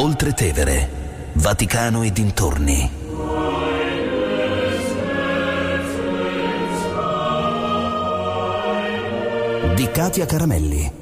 Oltre Tevere, Vaticano e dintorni. Di Katia Caramelli.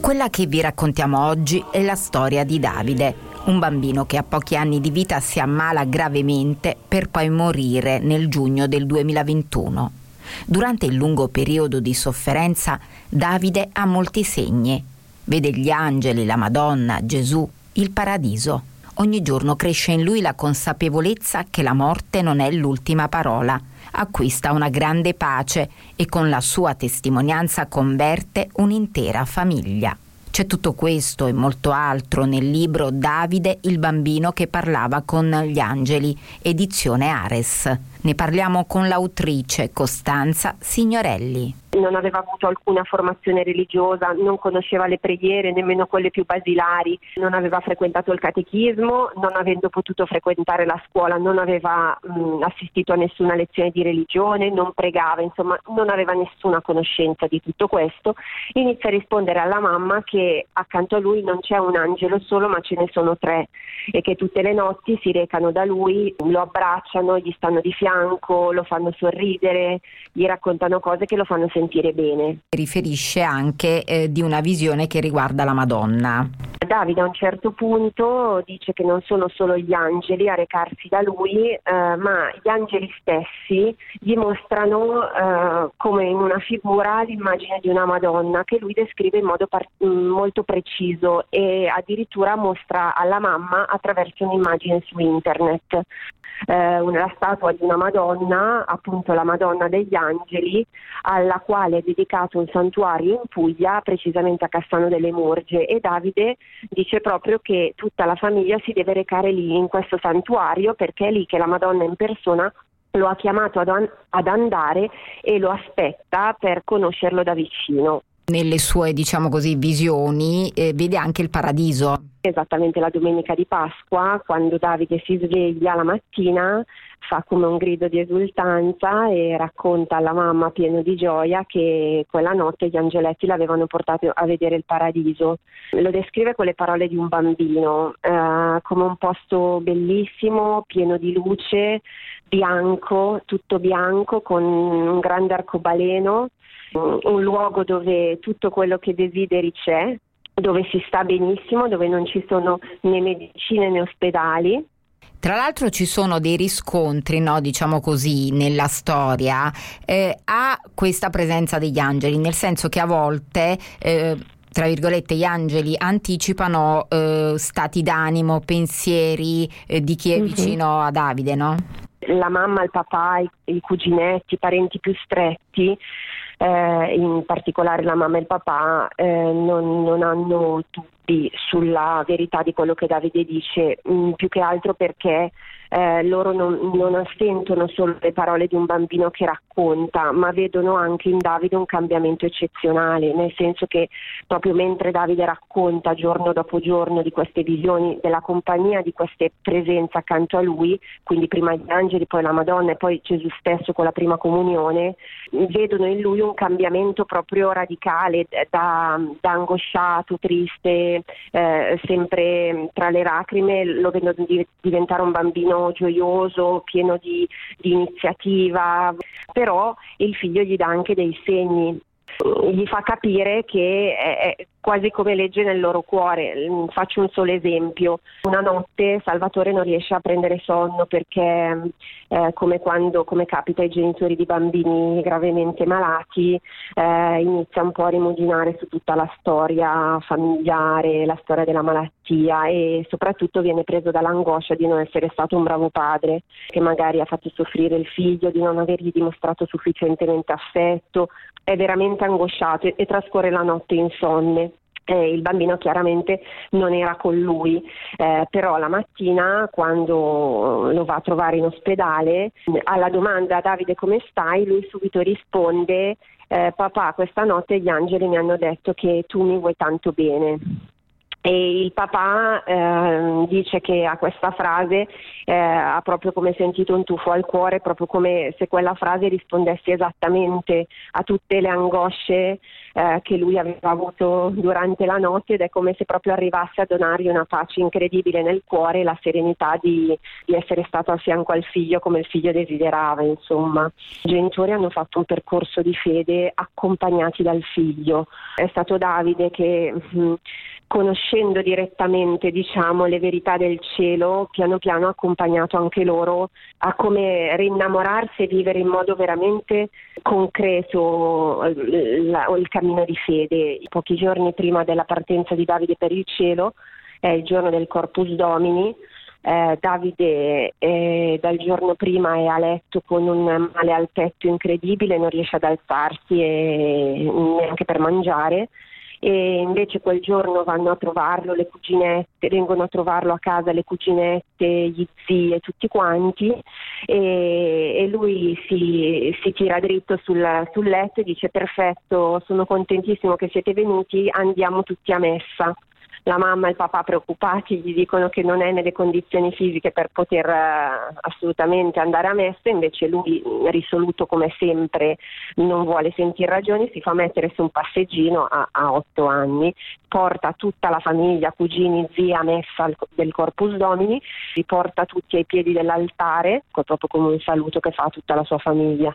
Quella che vi raccontiamo oggi è la storia di Davide, un bambino che a pochi anni di vita si ammala gravemente per poi morire nel giugno del 2021. Durante il lungo periodo di sofferenza Davide ha molti segni. Vede gli angeli, la Madonna, Gesù, il paradiso. Ogni giorno cresce in lui la consapevolezza che la morte non è l'ultima parola. Acquista una grande pace e con la sua testimonianza converte un'intera famiglia. C'è tutto questo e molto altro nel libro Davide, il bambino che parlava con gli angeli, edizione Ares. Ne parliamo con l'autrice Costanza Signorelli non aveva avuto alcuna formazione religiosa, non conosceva le preghiere, nemmeno quelle più basilari, non aveva frequentato il catechismo, non avendo potuto frequentare la scuola, non aveva mh, assistito a nessuna lezione di religione, non pregava, insomma non aveva nessuna conoscenza di tutto questo. Inizia a rispondere alla mamma che accanto a lui non c'è un angelo solo ma ce ne sono tre e che tutte le notti si recano da lui, lo abbracciano, gli stanno di fianco, lo fanno sorridere, gli raccontano cose che lo fanno sentire sentire bene. Riferisce anche eh, di una visione che riguarda la Madonna. Davide a un certo punto dice che non sono solo gli angeli a recarsi da lui, eh, ma gli angeli stessi gli mostrano eh, come in una figura l'immagine di una Madonna che lui descrive in modo par- mm, molto preciso e addirittura mostra alla mamma attraverso un'immagine su internet eh, una statua di una Madonna, appunto la Madonna degli Angeli, alla quale è dedicato un santuario in Puglia, precisamente a Cassano delle Murge e Davide dice proprio che tutta la famiglia si deve recare lì in questo santuario perché è lì che la Madonna in persona lo ha chiamato ad, an- ad andare e lo aspetta per conoscerlo da vicino nelle sue, diciamo così, visioni, eh, vede anche il paradiso. Esattamente la domenica di Pasqua, quando Davide si sveglia la mattina, fa come un grido di esultanza e racconta alla mamma pieno di gioia che quella notte gli angeletti l'avevano portato a vedere il paradiso. Lo descrive con le parole di un bambino, eh, come un posto bellissimo, pieno di luce, bianco, tutto bianco, con un grande arcobaleno un luogo dove tutto quello che desideri c'è, dove si sta benissimo, dove non ci sono né medicine né ospedali. Tra l'altro ci sono dei riscontri, no, diciamo così, nella storia eh, a questa presenza degli angeli, nel senso che a volte eh, tra virgolette, gli angeli anticipano eh, stati d'animo, pensieri eh, di chi è mm-hmm. vicino a Davide, no? La mamma, il papà, i, i cuginetti, i parenti più stretti eh, in particolare la mamma e il papà, eh, non, non, hanno dubbi sulla verità di quello che Davide dice, mh, mm, più che altro perché eh, loro non, non sentono solo le parole di un bambino che racconta, ma vedono anche in Davide un cambiamento eccezionale, nel senso che proprio mentre Davide racconta giorno dopo giorno di queste visioni della compagnia, di queste presenze accanto a lui, quindi prima gli angeli, poi la Madonna e poi Gesù stesso con la prima comunione, vedono in lui un cambiamento proprio radicale, da, da angosciato, triste, eh, sempre tra le lacrime, lo vedono diventare un bambino gioioso, pieno di, di iniziativa, però il figlio gli dà anche dei segni gli fa capire che è quasi come legge nel loro cuore. Mm, faccio un solo esempio. Una notte Salvatore non riesce a prendere sonno perché, eh, come quando come capita ai genitori di bambini gravemente malati, eh, inizia un po' a rimuginare su tutta la storia familiare, la storia della malattia e soprattutto viene preso dall'angoscia di non essere stato un bravo padre, che magari ha fatto soffrire il figlio, di non avergli dimostrato sufficientemente affetto, è veramente angosciato e, e trascorre la notte insonne. Eh, il bambino chiaramente non era con lui, eh, però la mattina quando lo va a trovare in ospedale, alla domanda Davide come stai, lui subito risponde eh, papà questa notte gli angeli mi hanno detto che tu mi vuoi tanto bene e il papà eh, dice che a questa frase eh, ha proprio come sentito un tuffo al cuore, proprio come se quella frase rispondesse esattamente a tutte le angosce eh, che lui aveva avuto durante la notte ed è come se proprio arrivasse a donargli una pace incredibile nel cuore e la serenità di, di essere stato a fianco al figlio come il figlio desiderava. Insomma, i genitori hanno fatto un percorso di fede accompagnati dal figlio. È stato Davide che mh, mm, conoscendo direttamente diciamo, le verità del cielo, piano piano ha accompagnato anche loro a come rinnamorarsi e vivere in modo veramente concreto il, il cammino di fede. Pochi giorni prima della partenza di Davide per il cielo, è il giorno del Corpus Domini, eh, Davide eh, dal giorno prima è a letto con un male al petto incredibile, non riesce ad alzarsi e neanche per mangiare e invece quel giorno vanno a trovarlo le cuginette, vengono a trovarlo a casa le cuginette, gli zii e tutti quanti. E, e lui si, si, tira dritto sul, sul letto e dice perfetto, sono contentissimo che siete venuti, andiamo tutti a messa la mamma e il papà preoccupati gli dicono che non è nelle condizioni fisiche per poter uh, assolutamente andare a messa, invece lui risoluto come sempre non vuole sentire ragioni, si fa mettere su un passeggino a, a otto anni, porta tutta la famiglia, cugini, zia, messa del Corpus Domini, li porta tutti ai piedi dell'altare, proprio come un saluto che fa a tutta la sua famiglia.